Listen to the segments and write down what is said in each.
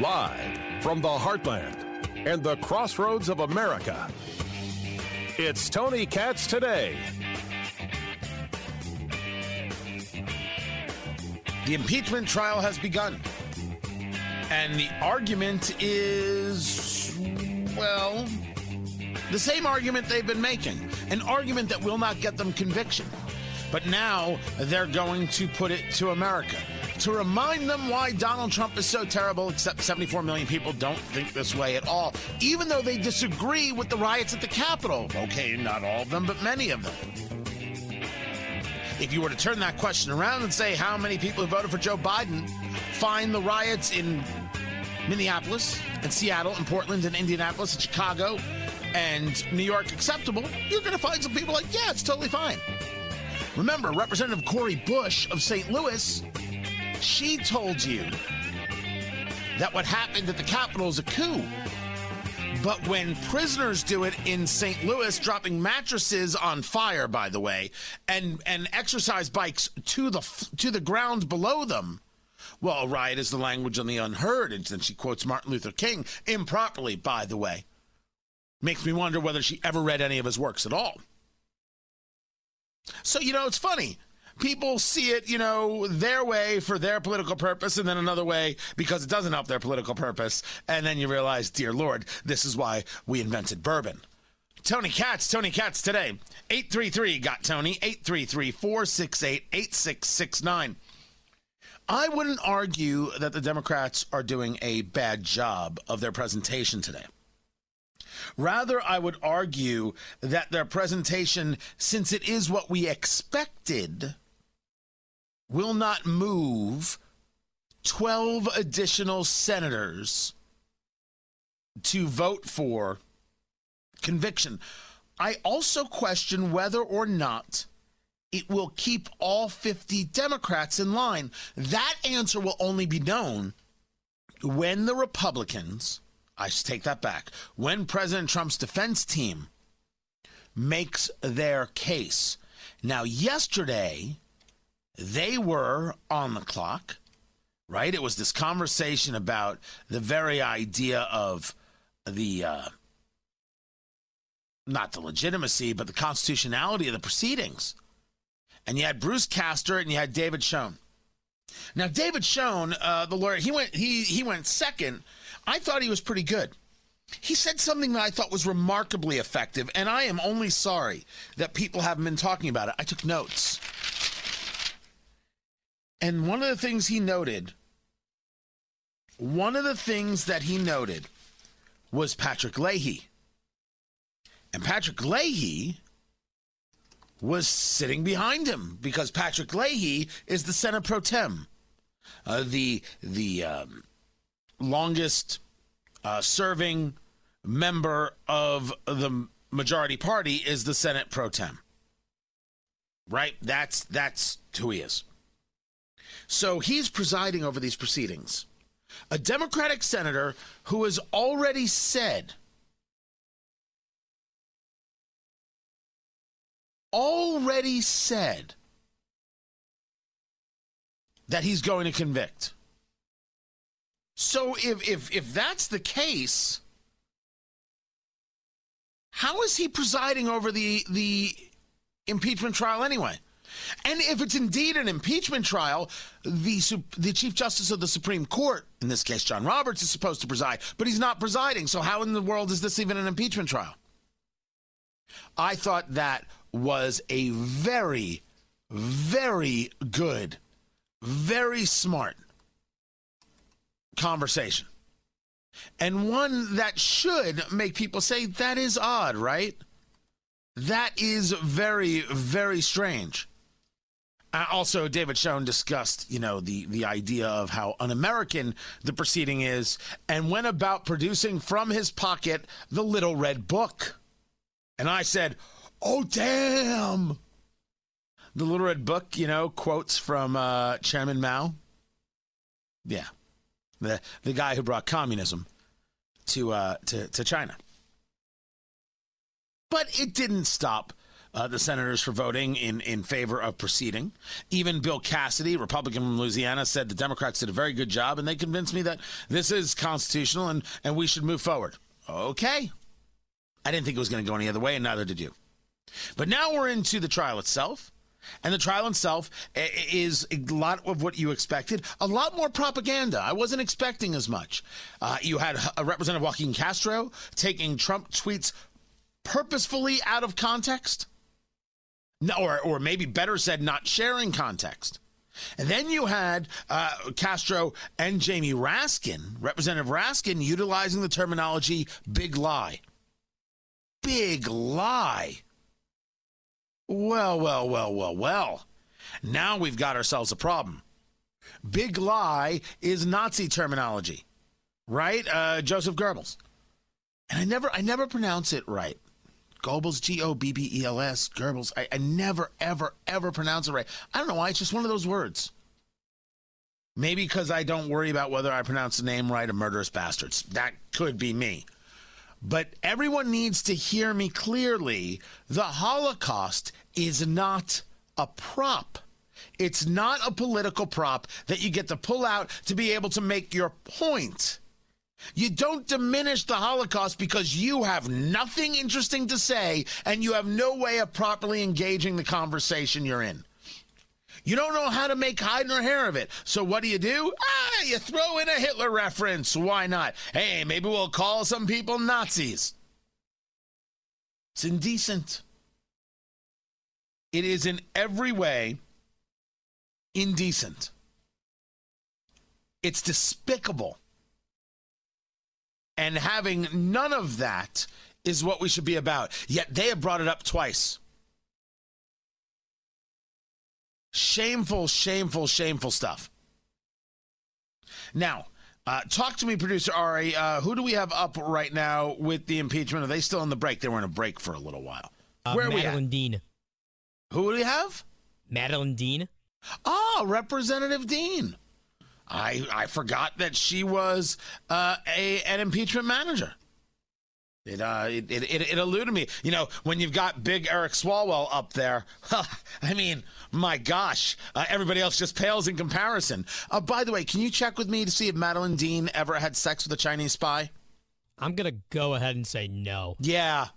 Live from the heartland and the crossroads of America, it's Tony Katz today. The impeachment trial has begun. And the argument is, well, the same argument they've been making an argument that will not get them conviction. But now they're going to put it to America to remind them why Donald Trump is so terrible, except 74 million people don't think this way at all, even though they disagree with the riots at the Capitol. Okay, not all of them, but many of them. If you were to turn that question around and say how many people who voted for Joe Biden find the riots in Minneapolis and Seattle and Portland and Indianapolis and Chicago and New York acceptable, you're going to find some people like, yeah, it's totally fine. Remember, Representative Cori Bush of St. Louis, she told you that what happened at the Capitol is a coup. But when prisoners do it in St. Louis, dropping mattresses on fire, by the way, and and exercise bikes to the to the ground below them, well, a riot is the language of the unheard, and then she quotes Martin Luther King improperly, by the way. Makes me wonder whether she ever read any of his works at all. So you know, it's funny people see it, you know, their way for their political purpose and then another way because it doesn't help their political purpose. And then you realize, dear Lord, this is why we invented bourbon. Tony Katz, Tony Katz today. 833 got Tony, 833 468 8669. I wouldn't argue that the Democrats are doing a bad job of their presentation today. Rather, I would argue that their presentation, since it is what we expected, will not move 12 additional senators to vote for conviction. I also question whether or not it will keep all 50 Democrats in line. That answer will only be known when the Republicans, I should take that back, when President Trump's defense team makes their case. Now, yesterday, they were on the clock, right? It was this conversation about the very idea of the, uh, not the legitimacy, but the constitutionality of the proceedings. And you had Bruce Castor and you had David Schoen. Now, David Schoen, uh, the lawyer, he went he he went second. I thought he was pretty good. He said something that I thought was remarkably effective, and I am only sorry that people haven't been talking about it. I took notes. And one of the things he noted, one of the things that he noted was Patrick Leahy. And Patrick Leahy was sitting behind him because Patrick Leahy is the Senate pro tem, uh, the the um, longest uh, serving member of the majority party is the Senate pro tem. Right? That's that's who he is. So he's presiding over these proceedings. A Democratic senator who has already said, already said that he's going to convict. So if if if that's the case, how is he presiding over the the impeachment trial anyway? And if it's indeed an impeachment trial, the the Chief Justice of the Supreme Court, in this case John Roberts, is supposed to preside, but he's not presiding. So how in the world is this even an impeachment trial? I thought that was a very, very good, very smart conversation. And one that should make people say, that is odd, right? That is very, very strange. Uh, also, David Schoen discussed, you know, the the idea of how un-American the proceeding is, and went about producing from his pocket the Little Red Book. And I said, "Oh, damn!" The Little Red Book, you know, quotes from uh, Chairman Mao. Yeah, the the guy who brought communism to uh, to to China. But it didn't stop uh, the senators for voting in, in favor of proceeding. Even Bill Cassidy, Republican from Louisiana, said the Democrats did a very good job, and they convinced me that this is constitutional and, and we should move forward. Okay. I didn't think it was going to go any other way, and neither did you. But now we're into the trial itself. And the trial itself is a lot of what you expected, a lot more propaganda. I wasn't expecting as much. Uh, you had a Representative Joaquin Castro taking Trump tweets purposefully out of context, no, or, or maybe better said, not sharing context. And then you had uh, Castro and Jamie Raskin, Representative Raskin, utilizing the terminology big lie. Big lie. Well, well, well, well, well. Now we've got ourselves a problem. Big lie is Nazi terminology, right? Uh, Joseph Goebbels. And I never, I never pronounce it right. Goebbels, G O B B E L S, Goebbels. I, I never, ever, ever pronounce it right. I don't know why. It's just one of those words. Maybe because I don't worry about whether I pronounce the name right or murderous bastards. That could be me. But everyone needs to hear me clearly. The Holocaust is not a prop. It's not a political prop that you get to pull out to be able to make your point. You don't diminish the Holocaust because you have nothing interesting to say and you have no way of properly engaging the conversation you're in. You don't know how to make hide nor hair of it. So what do you do? Ah, you throw in a Hitler reference. Why not? Hey, maybe we'll call some people Nazis. It's indecent. It is in every way indecent. It's despicable. And having none of that is what we should be about. Yet they have brought it up twice. Shameful, shameful, shameful stuff. Now, uh, talk to me, producer Ari. Uh, who do we have up right now with the impeachment? Are they still in the break? They were in a break for a little while. Uh, Where are Madeleine we at? Dean. Who do we have? Madeleine Dean. Oh, Representative Dean. I I forgot that she was uh, a an impeachment manager. It, uh, it, it, it, eluded me. You know, when you've got big Eric Swalwell up there, huh, I mean, my gosh, uh, everybody else just pales in comparison. Uh, by the way, can you check with me to see if Madeleine Dean ever had sex with a Chinese spy? I'm going to go ahead and say no. Yeah,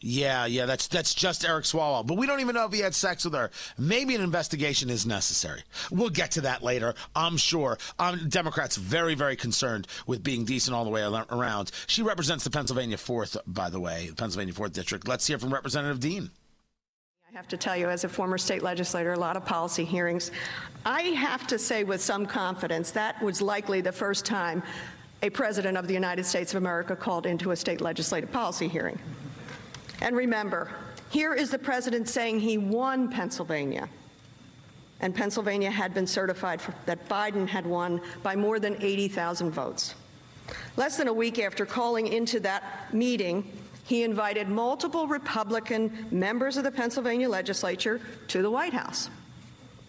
yeah, yeah, that's that's just Eric Swalwell. But we don't even know if he had sex with her. Maybe an investigation is necessary. We'll get to that later, I'm sure. Um, Democrats very, very concerned with being decent all the way around. She represents the Pennsylvania 4th, by the way, the Pennsylvania 4th District. Let's hear from Representative Dean. I have to tell you, as a former state legislator, a lot of policy hearings. I have to say with some confidence that was likely the first time a president of the United States of America called into a state legislative policy hearing. And remember, here is the president saying he won Pennsylvania. And Pennsylvania had been certified for, that Biden had won by more than 80,000 votes. Less than a week after calling into that meeting, he invited multiple Republican members of the Pennsylvania legislature to the White House.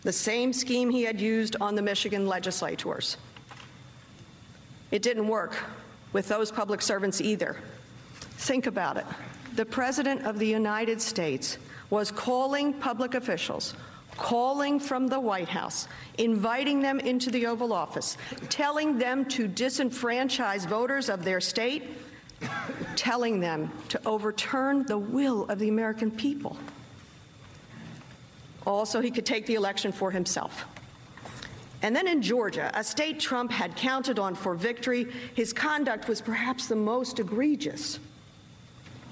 The same scheme he had used on the Michigan legislators. It didn't work with those public servants either. Think about it the President of the United States was calling public officials, calling from the White House, inviting them into the Oval Office, telling them to disenfranchise voters of their state, telling them to overturn the will of the American people. Also, he could take the election for himself. And then in Georgia, a state Trump had counted on for victory, his conduct was perhaps the most egregious.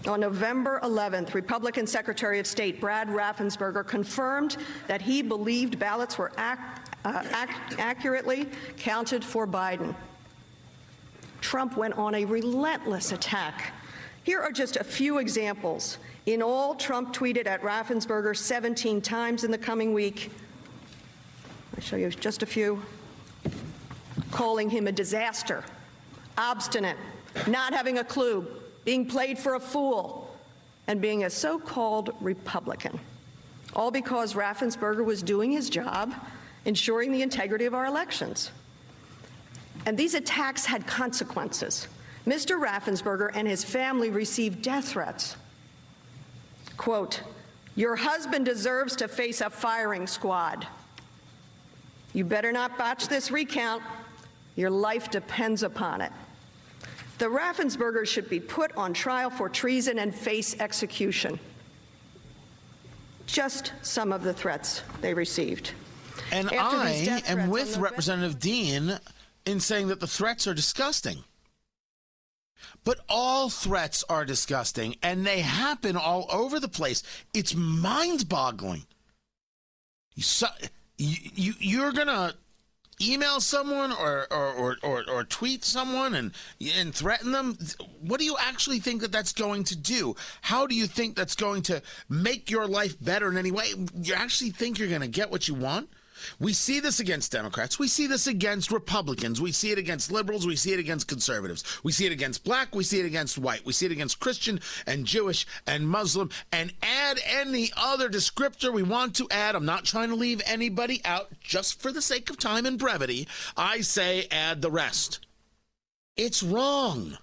On November 11th, Republican Secretary of State Brad Raffensperger confirmed that he believed ballots were ac- uh, ac- accurately counted for Biden. Trump went on a relentless attack. Here are just a few examples. In all, Trump tweeted at Raffensperger 17 times in the coming week. I'll show you just a few. Calling him a disaster, obstinate, not having a clue, being played for a fool, and being a so called Republican. All because Raffensperger was doing his job, ensuring the integrity of our elections. And these attacks had consequences. Mr. Raffensperger and his family received death threats. Quote, Your husband deserves to face a firing squad. You better not botch this recount. Your life depends upon it. The Raffenspergers should be put on trial for treason and face execution. Just some of the threats they received. And After I am with Representative Dean in saying that the threats are disgusting. But all threats are disgusting, and they happen all over the place. It's mind-boggling. You, you you're gonna email someone or or, or, or or tweet someone and and threaten them. What do you actually think that that's going to do? How do you think that's going to make your life better in any way? You actually think you're going to get what you want? We see this against Democrats. We see this against Republicans. We see it against liberals. We see it against conservatives. We see it against black. We see it against white. We see it against Christian and Jewish and Muslim. And add any other descriptor we want to add. I'm not trying to leave anybody out just for the sake of time and brevity. I say add the rest. It's wrong.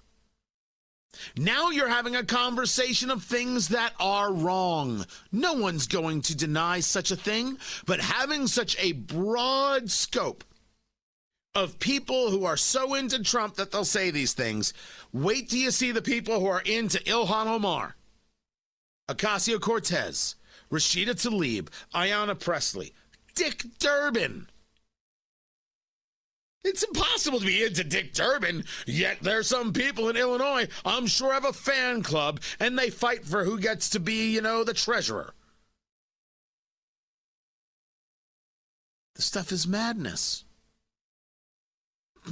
Now you're having a conversation of things that are wrong. No one's going to deny such a thing, but having such a broad scope of people who are so into Trump that they'll say these things, wait till you see the people who are into Ilhan Omar, Ocasio Cortez, Rashida Tlaib, Ayanna Pressley, Dick Durbin. It's impossible to be into Dick Durbin, yet there's some people in Illinois, I'm sure, have a fan club and they fight for who gets to be, you know, the treasurer. The stuff is madness.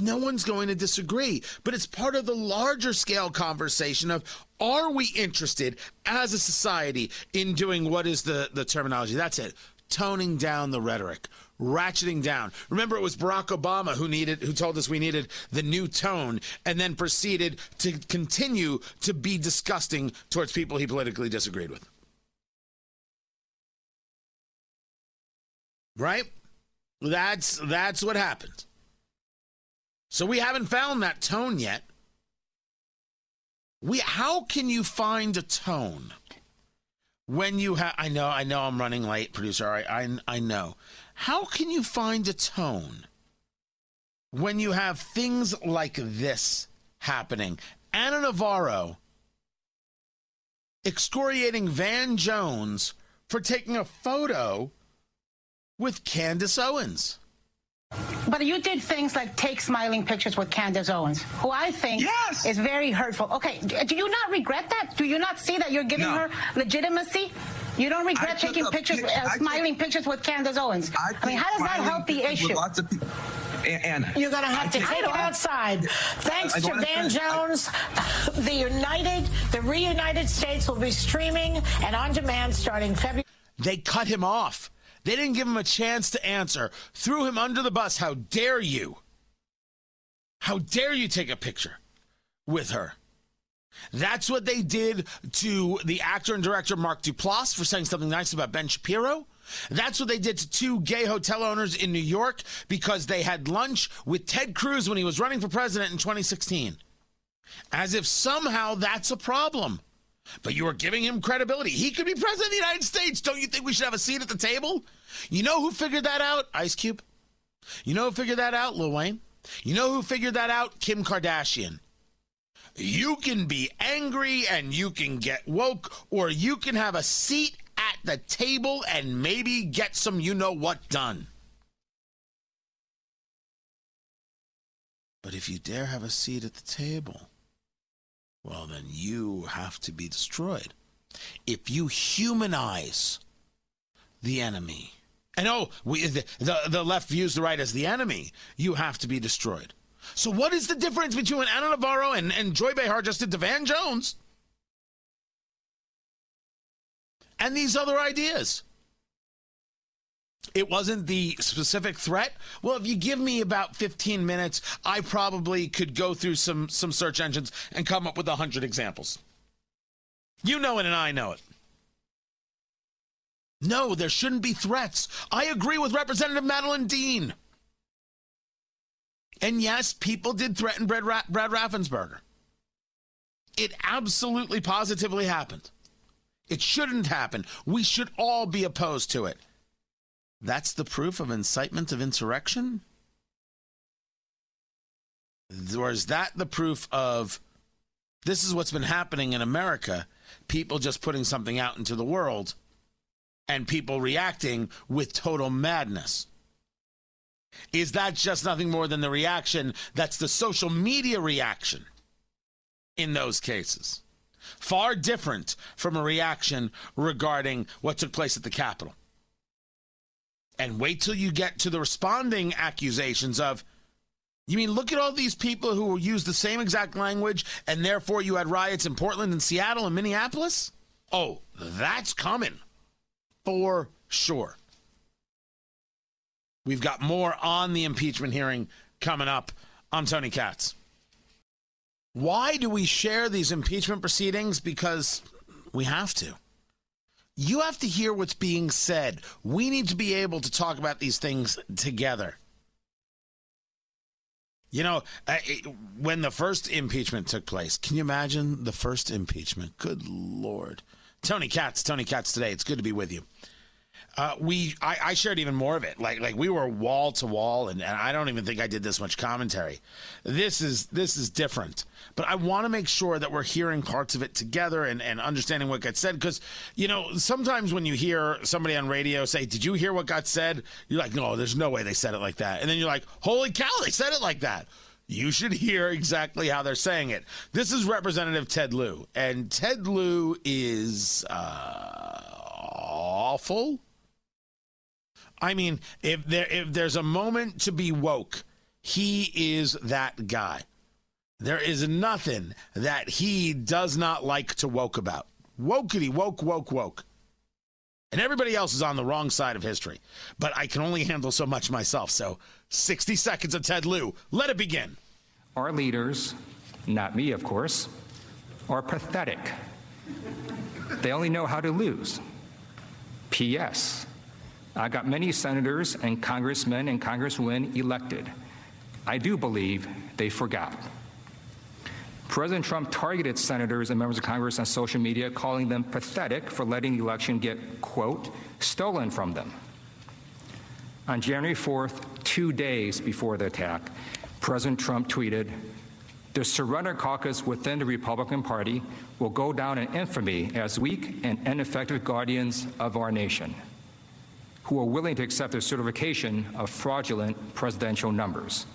No one's going to disagree, but it's part of the larger scale conversation of are we interested as a society in doing what is the, the terminology? That's it. Toning down the rhetoric, ratcheting down. Remember, it was Barack Obama who needed, who told us we needed the new tone, and then proceeded to continue to be disgusting towards people he politically disagreed with. Right? That's that's what happened. So we haven't found that tone yet. We how can you find a tone when you have I know I know I'm running late producer I, I I know. How can you find a tone when you have things like this happening? Ana Navarro excoriating Van Jones for taking a photo with Candace Owens. But you did things like take smiling pictures with Candace Owens, who I think Yes. is very hurtful. Okay, do you not regret that? Do you not see that you're giving No. her legitimacy? You don't regret taking pictures, pic- uh, I took- smiling pictures with Candace Owens? I, mean, how does that help the issue? Lots of people. And, and You're going to have to I take it outside. Thanks I to don't Van understand. Jones, the United, the reunited states will be streaming and on demand starting February. They cut him off. They didn't give him a chance to answer. Threw him under the bus. How dare you? How dare you take a picture with her? That's what they did to the actor and director Mark Duplass for saying something nice about Ben Shapiro. That's what they did to two gay hotel owners in New York because they had lunch with Ted Cruz when he was running for president in 2016. As if somehow that's a problem. But you are giving him credibility. He could be president of the United States. Don't you think we should have a seat at the table? You know who figured that out? Ice Cube. You know who figured that out? Lil Wayne. You know who figured that out? Kim Kardashian. You can be angry and you can get woke, or you can have a seat at the table and maybe get some you know what done. But if you dare have a seat at the table, well, then you have to be destroyed. If you humanize the enemy, and oh, we, the, the, the left views the right as the enemy, you have to be destroyed. So, what is the difference between Ana Navarro and, and Joy Behar just to Van Jones and these other ideas? It wasn't the specific threat. Well, if you give me about 15 minutes, I probably could go through some some search engines and come up with 100 examples. You know it and I know it. No, there shouldn't be threats. I agree with Representative Madeleine Dean. And yes, people did threaten Brad, Ra- Brad Raffensperger. It absolutely positively happened. It shouldn't happen. We should all be opposed to it. That's the proof of incitement of insurrection? Or is that the proof of this is what's been happening in America? People just putting something out into the world and people reacting with total madness. Is that just nothing more than the reaction that's the social media reaction in those cases? Far different from a reaction regarding what took place at the Capitol. And wait till you get to the responding accusations of, you mean look at all these people who use the same exact language and therefore you had riots in Portland and Seattle and Minneapolis? Oh, that's coming for sure. We've got more on the impeachment hearing coming up. I'm Tony Katz. Why do we share these impeachment proceedings? Because we have to. You have to hear what's being said. We need to be able to talk about these things together. You know, when the first impeachment took place, can you imagine the first impeachment? Good Lord. Tony Katz, Tony Katz today. It's good to be with you. Uh, we I, I, shared even more of it. Like like we were wall to wall, and, I don't even think I did this much commentary. This is this is different. But I want to make sure that we're hearing parts of it together and, and understanding what got said. Because you know sometimes when you hear somebody on radio say, "Did you hear what got said?" You're like, "No, there's no way they said it like that." And then you're like, "Holy cow, they said it like that." You should hear exactly how they're saying it. This is Representative Ted Lieu, and Ted Lieu is uh, awful I mean, if there if there's a moment to be woke, he is that guy. There is nothing that he does not like to woke about. Wokety woke woke woke. And everybody else is on the wrong side of history. But I can only handle so much myself. So 60 seconds of Ted Lieu. Let it begin. Our leaders, not me, of course, are pathetic. They only know how to lose. P.S. I got many senators and congressmen and congresswomen elected. I do believe they forgot. President Trump targeted senators and members of Congress on social media, calling them pathetic for letting the election get, quote, stolen from them. On January 4th, two days before the attack, President Trump tweeted, The surrender caucus within the Republican Party will go down in infamy as weak and ineffective guardians of our nation who are willing to accept the certification of fraudulent presidential numbers.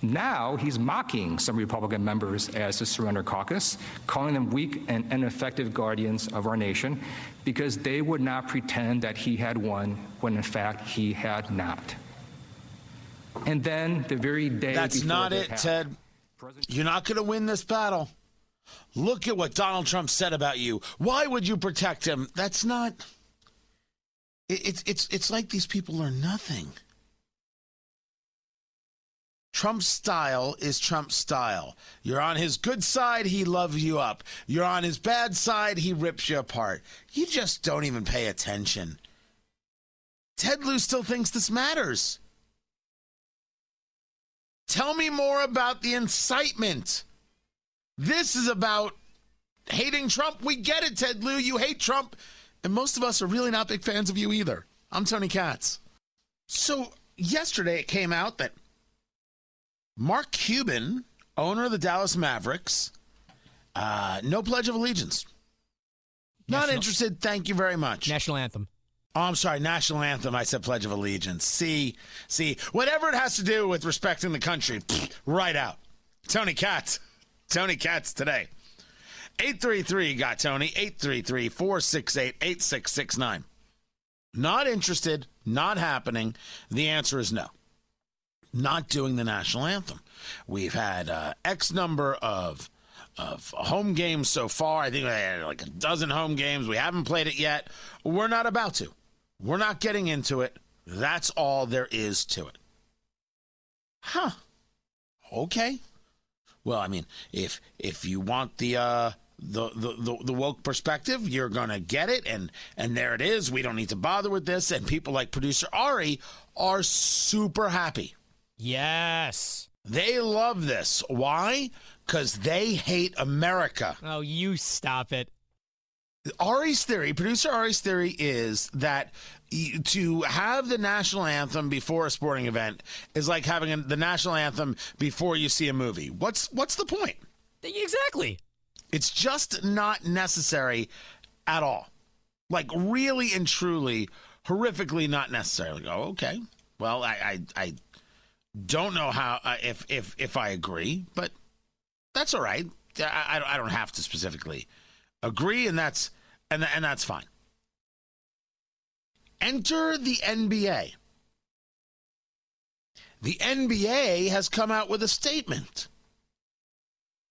Now he's mocking some Republican members as the Surrender Caucus, calling them weak and ineffective guardians of our nation because they would not pretend that he had won when in fact he had not. And then the very day That's not it, happened, Ted. President- You're not going to win this battle. Look at what Donald Trump said about you. Why would you protect him? That's not. It's it's it's like these people are nothing. Trump's style is Trump's style. You're on his good side, he loves you up. You're on his bad side, he rips you apart. You just don't even pay attention. Ted Lieu still thinks this matters. Tell me more about the incitement. This is about hating Trump. We get it, Ted Lieu. You hate Trump. And most of us are really not big fans of you either. I'm Tony Katz. So, yesterday it came out that Mark Cuban, owner of the Dallas Mavericks, uh, no pledge of allegiance. National, not interested. Thank you very much. National anthem. Oh, I'm sorry, national anthem. I said Pledge of Allegiance. See, see, whatever it has to do with respecting the country, right out. Tony Katz. Tony Katz today. 833 got Tony, 833 468 8669. Not interested, not happening. The answer is no. Not doing the national anthem. We've had uh, X number of of home games so far. I think we had like a dozen home games. We haven't played it yet. We're not about to. We're not getting into it. That's all there is to it. Huh. Okay. Well, I mean, if if you want the uh the, the, the, the, woke perspective. You're going to get it. And, and there it is. We don't need to bother with this. And people like producer Ari are super happy. Yes. They love this. Why? Because they hate America. Oh, you stop it. Ari's theory, producer Ari's theory is that to have the national anthem before a sporting event is like having the national anthem before you see a movie. What's what's the point? Exactly. It's just not necessary at all. Like really and truly, horrifically not necessary. Oh, okay. Well, I I, I don't know how uh, if if if I agree, but that's all right. I, I I don't have to specifically agree, and that's and and that's fine. Enter the NBA. The NBA has come out with a statement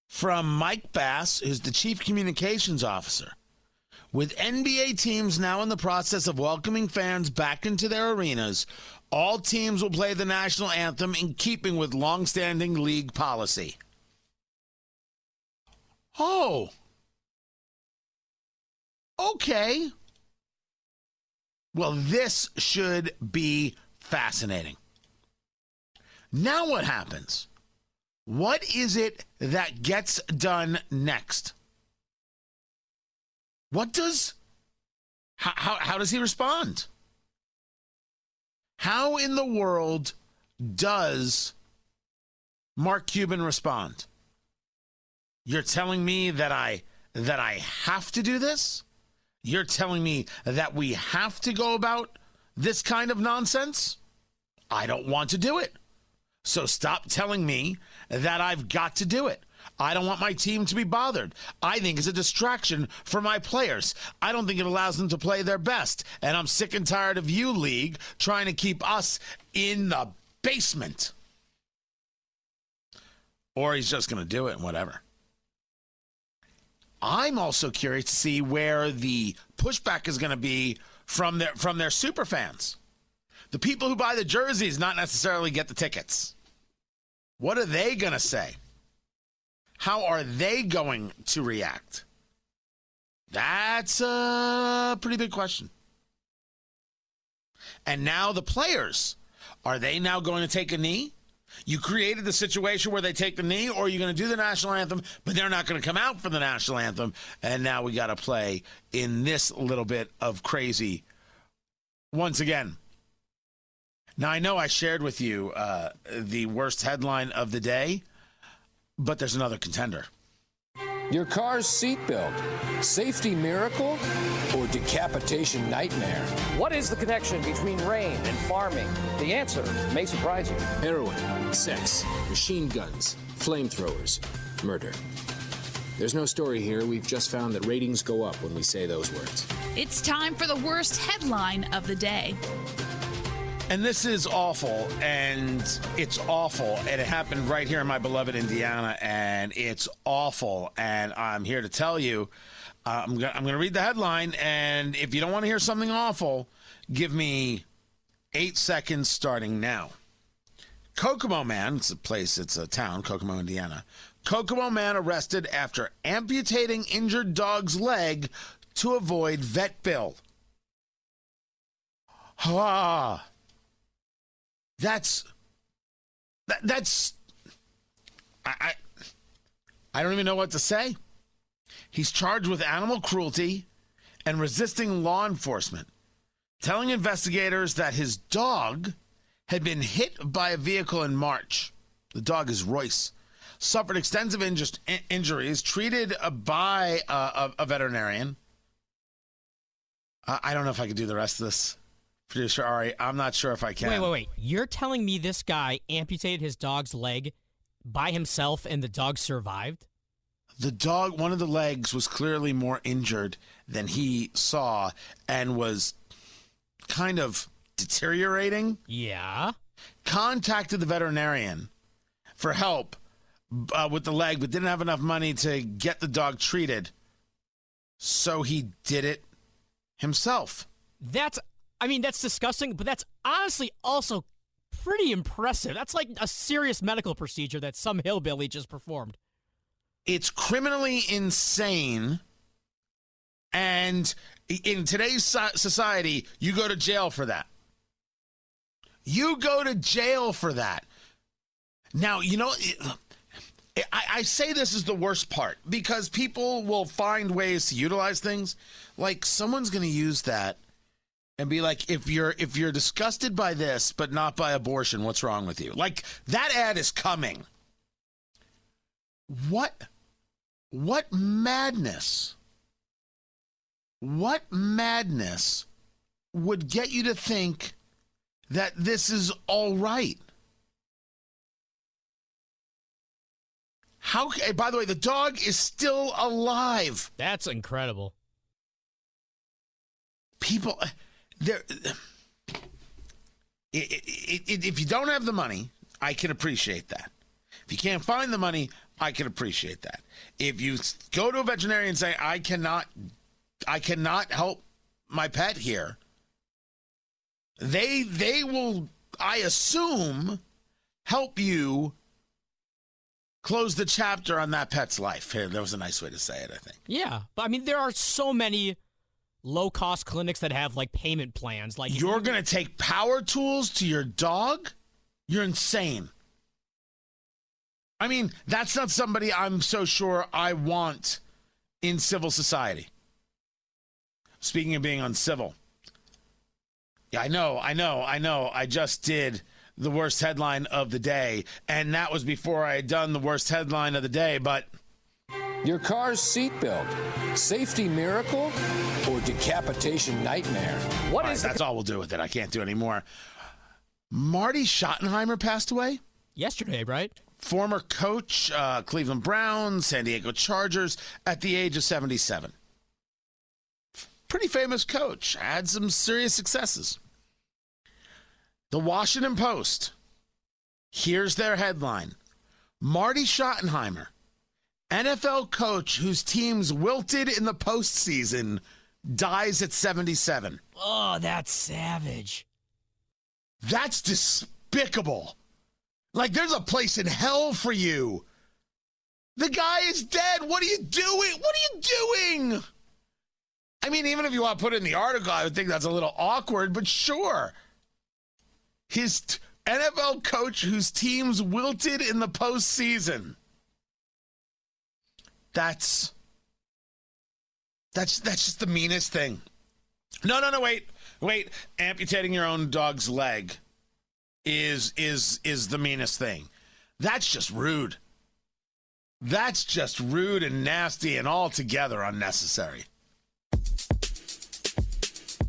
from Mike Bass, who's the chief communications officer. With NBA teams now in the process of welcoming fans back into their arenas, all teams will play the national anthem in keeping with longstanding league policy. Oh. Okay. Well, this should be fascinating. Now, what happens? What is it that gets done next? What does how, how, how does he respond? How in the world does Mark Cuban respond? You're telling me that I that I have to do this? You're telling me that we have to go about this kind of nonsense? I don't want to do it. So stop telling me that I've got to do it. I don't want my team to be bothered. I think it's a distraction for my players. I don't think it allows them to play their best. And I'm sick and tired of you, league, trying to keep us in the basement. Or he's just going to do it and whatever. I'm also curious to see where the pushback is going to be from their from their super fans. The people who buy the jerseys not necessarily get the tickets. What are they going to say? How are they going to react? That's a pretty big question. And now the players, are they now going to take a knee? You created the situation where they take the knee, or you're you going to do the national anthem, but they're not going to come out for the national anthem? And now we got to play in this little bit of crazy once again. Now, I know I shared with you uh, the worst headline of the day, but there's another contender. Your car's seatbelt, safety miracle or decapitation nightmare? What is the connection between rain and farming? The answer may surprise you. Heroin, sex, machine guns, flamethrowers, murder. There's no story here. We've just found that ratings go up when we say those words. It's time for the worst headline of the day. And this is awful, and it's awful, and it happened right here in my beloved Indiana, and it's awful. And I'm here to tell you, uh, I'm going I'm to read the headline, and if you don't want to hear something awful, give me eight seconds starting now. Kokomo Man, it's a place, it's a town, Kokomo, Indiana. Kokomo Man arrested after amputating injured dog's leg to avoid vet bill. Ah. That's that, that's I, I I don't even know what to say. He's charged with animal cruelty and resisting law enforcement, telling investigators that his dog had been hit by a vehicle in March. The dog is Royce. Suffered extensive injus- in- injuries, treated uh, by uh, a, a veterinarian. I, I don't know if I could do the rest of this. Producer Ari, I'm not sure if I can. Wait, wait, wait. You're telling me this guy amputated his dog's leg by himself and the dog survived? The dog, one of the legs was clearly more injured than he saw and was kind of deteriorating. Yeah. Contacted the veterinarian for help uh, with the leg, but didn't have enough money to get the dog treated. So he did it himself. That's, I mean, that's disgusting, but that's honestly also pretty impressive. That's like a serious medical procedure that some hillbilly just performed. It's criminally insane. And in today's society, you go to jail for that. You go to jail for that. Now, you know, I, I say this is the worst part because people will find ways to utilize things. Like someone's going to use that and be like, if you're if you're disgusted by this but not by abortion, what's wrong with you? Like that ad is coming. What what madness? What madness would get you to think that this is all right? How? By the way, the dog is still alive. That's incredible. People, there. If you don't have the money, I can appreciate that. If you can't find the money, I can appreciate that. If you go to a veterinarian and say, "I cannot, I cannot help my pet here," they they will, I assume, help you close the chapter on that pet's life. That was a nice way to say it, I think. Yeah, but I mean, there are so many low cost clinics that have like payment plans. Like you're gonna take power tools to your dog? You're insane. I mean, that's not somebody I'm so sure I want in civil society. Speaking of being uncivil. Yeah, I know, I know, I know. I just did the worst headline of the day. And that was before I had done the worst headline of the day, but. Your car's seatbelt, safety miracle or decapitation nightmare? What is right, That's all we'll do with it. I can't do anymore. Marty Schottenheimer passed away yesterday, right? Former coach, uh, Cleveland Browns, San Diego Chargers, at the age of 77. Pretty famous coach. Had some serious successes. The Washington Post. Here's their headline Marty Schottenheimer, NFL coach whose teams wilted in the postseason, dies at 77. Oh, that's savage. That's despicable. Like, there's a place in hell for you. The guy is dead. What are you doing? What are you doing? I mean, even if you want to put it in the article, I would think that's a little awkward, but sure his t- NFL coach whose teams wilted in the postseason. That's that's that's just the meanest thing. No, no, no, wait. Wait, amputating your own dog's leg is is is the meanest thing. That's just rude. That's just rude and nasty and altogether unnecessary.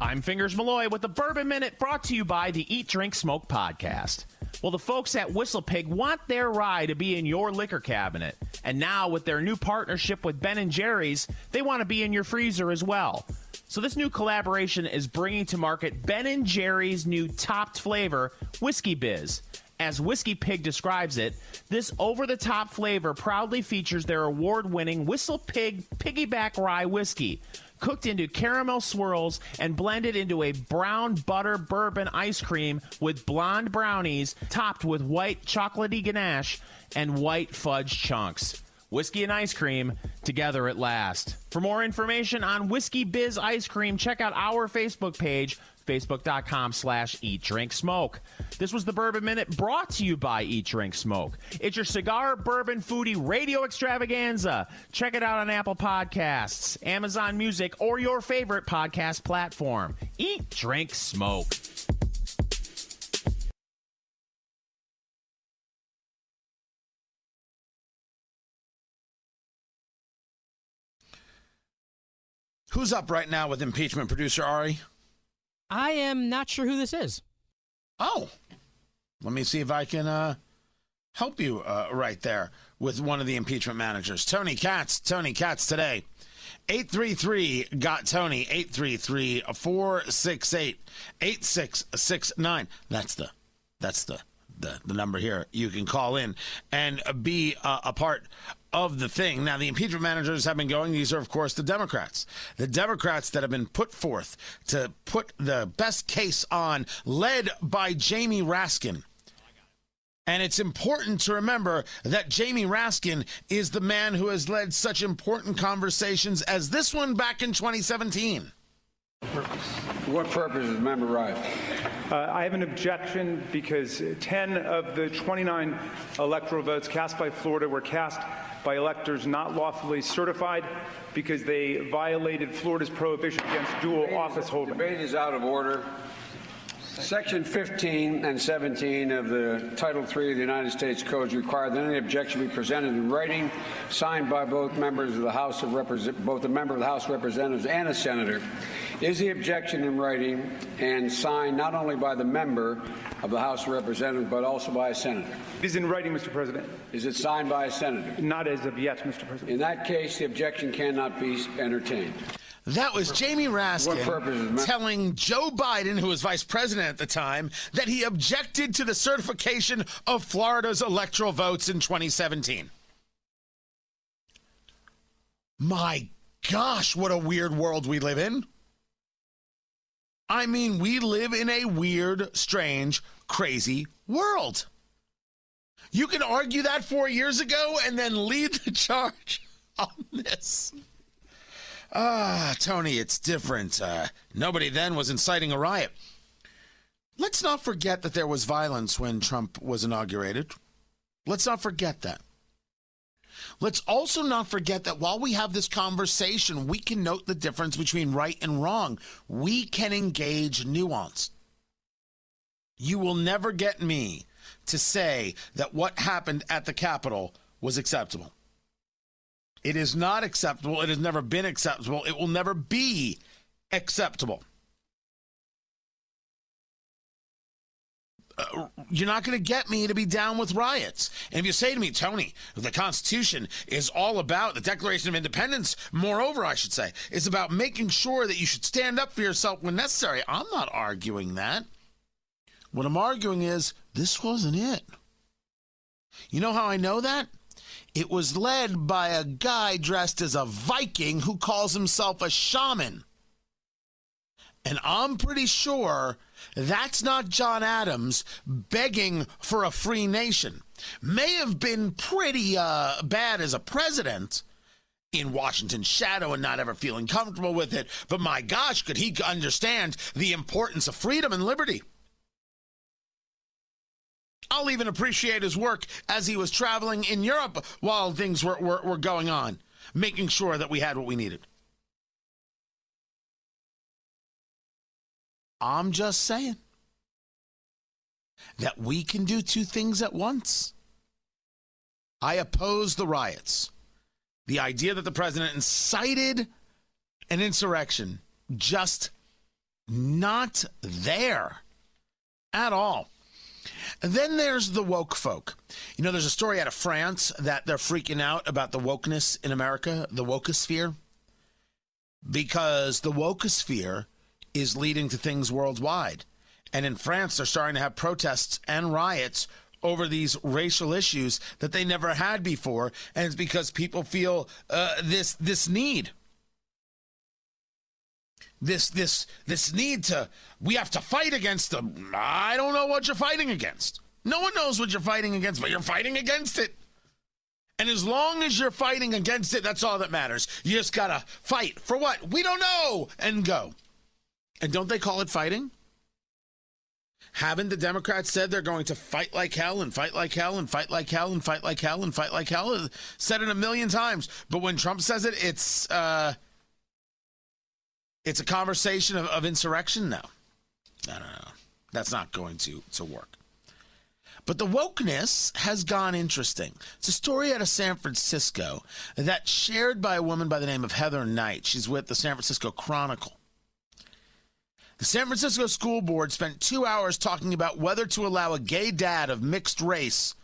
I'm Fingers Malloy with the Bourbon Minute brought to you by the Eat, Drink, Smoke podcast. Well, the folks at Whistle Pig want their rye to be in your liquor cabinet. And now, with their new partnership with Ben and Jerry's, they want to be in your freezer as well. So, this new collaboration is bringing to market Ben and Jerry's new topped flavor, Whiskey Biz. As Whiskey Pig describes it, this over the top flavor proudly features their award winning Whistle Pig Piggyback Rye Whiskey cooked into caramel swirls and blended into a brown butter bourbon ice cream with blonde brownies topped with white chocolatey ganache and white fudge chunks. Whiskey and ice cream together at last. For more information on Whiskey Biz ice cream, check out our Facebook page, facebook.com slash eat drink smoke. This was the Bourbon Minute brought to you by Eat Drink Smoke. It's your cigar bourbon foodie radio extravaganza. Check it out on Apple Podcasts, Amazon Music, or your favorite podcast platform. Eat Drink Smoke. Who's up right now with impeachment producer Ari? I am not sure who this is. Oh, let me see if I can uh, help you uh, right there with one of the impeachment managers. Tony Katz. Tony Katz today. 833 got Tony 833 468 8669 that's the that's the the, the number here you can call in and be uh, a part of the thing. Now, the impeachment managers have been going. These are, of course, the Democrats. The Democrats that have been put forth to put the best case on, led by Jamie Raskin. And it's important to remember that Jamie Raskin is the man who has led such important conversations as this one back in 2017. Purpose what purpose is member right? Uh, I have an objection because 10 of the 29 electoral votes cast by Florida were cast by electors not lawfully certified because they violated Florida's prohibition against dual Debate office is, holding. Debate is out of order. Section 15 and 17 of the Title III of the United States Codes require that any objection be presented in writing, signed by both members of the House of Represent- both a member of the House of Representatives and a senator. Is the objection in writing and signed not only by the member of the House of Representatives but also by a senator? It is in writing, Mr. President. Is it signed by a senator? Not as of yet, Mr. President. In that case, the objection cannot be entertained. That was Jamie Raskin purpose is ma- telling Joe Biden, who was vice president at the time, that he objected to the certification of Florida's electoral votes in 2017. My gosh, what a weird world we live in. I mean, we live in a weird, strange, crazy world. You can argue that four years ago and then lead the charge on this. Ah, Tony, it's different. Uh, nobody then was inciting a riot. Let's not forget that there was violence when Trump was inaugurated. Let's not forget that. Let's also not forget that while we have this conversation, we can note the difference between right and wrong. We can engage nuance. You will never get me to say that what happened at the Capitol was acceptable. It is not acceptable. It has never been acceptable. It will never be acceptable. You're not going to get me to be down with riots. And if you say to me, Tony, the Constitution is all about the Declaration of Independence, moreover, I should say, is about making sure that you should stand up for yourself when necessary. I'm not arguing that. What I'm arguing is this wasn't it. You know how I know that? It was led by a guy dressed as a Viking who calls himself a shaman. And I'm pretty sure that's not John Adams begging for a free nation. May have been pretty uh, bad as a president in Washington's shadow and not ever feeling comfortable with it, but my gosh, could he understand the importance of freedom and liberty? I'll even appreciate his work as he was traveling in Europe while things were, were, were going on, making sure that we had what we needed. I'm just saying that we can do two things at once. I oppose the riots. The idea that the president incited an insurrection, just not there at all. And then there's the woke folk. You know, there's a story out of France that they're freaking out about the wokeness in America, the wokosphere, because the wokosphere is leading to things worldwide. And in France, they're starting to have protests and riots over these racial issues that they never had before, and it's because people feel uh, this this need, this this this need to we have to fight against them. I don't know what you're fighting against. No one knows what you're fighting against, but you're fighting against it. And as long as you're fighting against it, that's all that matters. You just gotta fight for what we don't know and go. And don't they call it fighting? Haven't the Democrats said they're going to fight like hell and fight like hell and fight like hell and fight like hell and fight like hell? Said it a million times. But when Trump says it, it's uh, it's a conversation of, of insurrection now. I don't know. That's not going to, to work. But the wokeness has gone interesting. It's a story out of San Francisco that's shared by a woman by the name of Heather Knight. She's with the San Francisco Chronicle. The San Francisco School Board spent two hours talking about whether to allow a gay dad of mixed race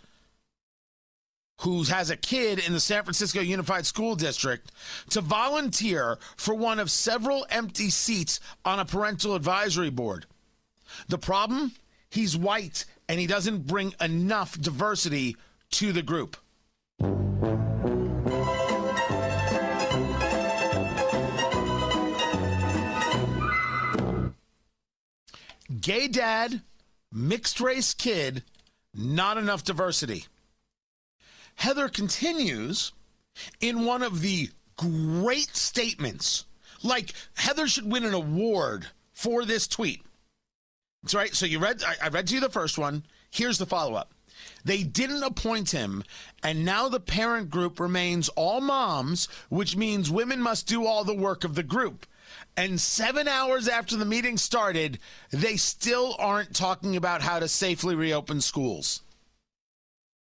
who has a kid in the San Francisco Unified School District to volunteer for one of several empty seats on a parental advisory board. The problem? He's white and he doesn't bring enough diversity to the group. gay dad, mixed race kid, not enough diversity. Heather continues in one of the great statements. Like, Heather should win an award for this tweet. That's right. So you read, I, I read to you the first one. Here's the follow up. They didn't appoint him, and now the parent group remains all moms, which means women must do all the work of the group. And seven hours after the meeting started, they still aren't talking about how to safely reopen schools.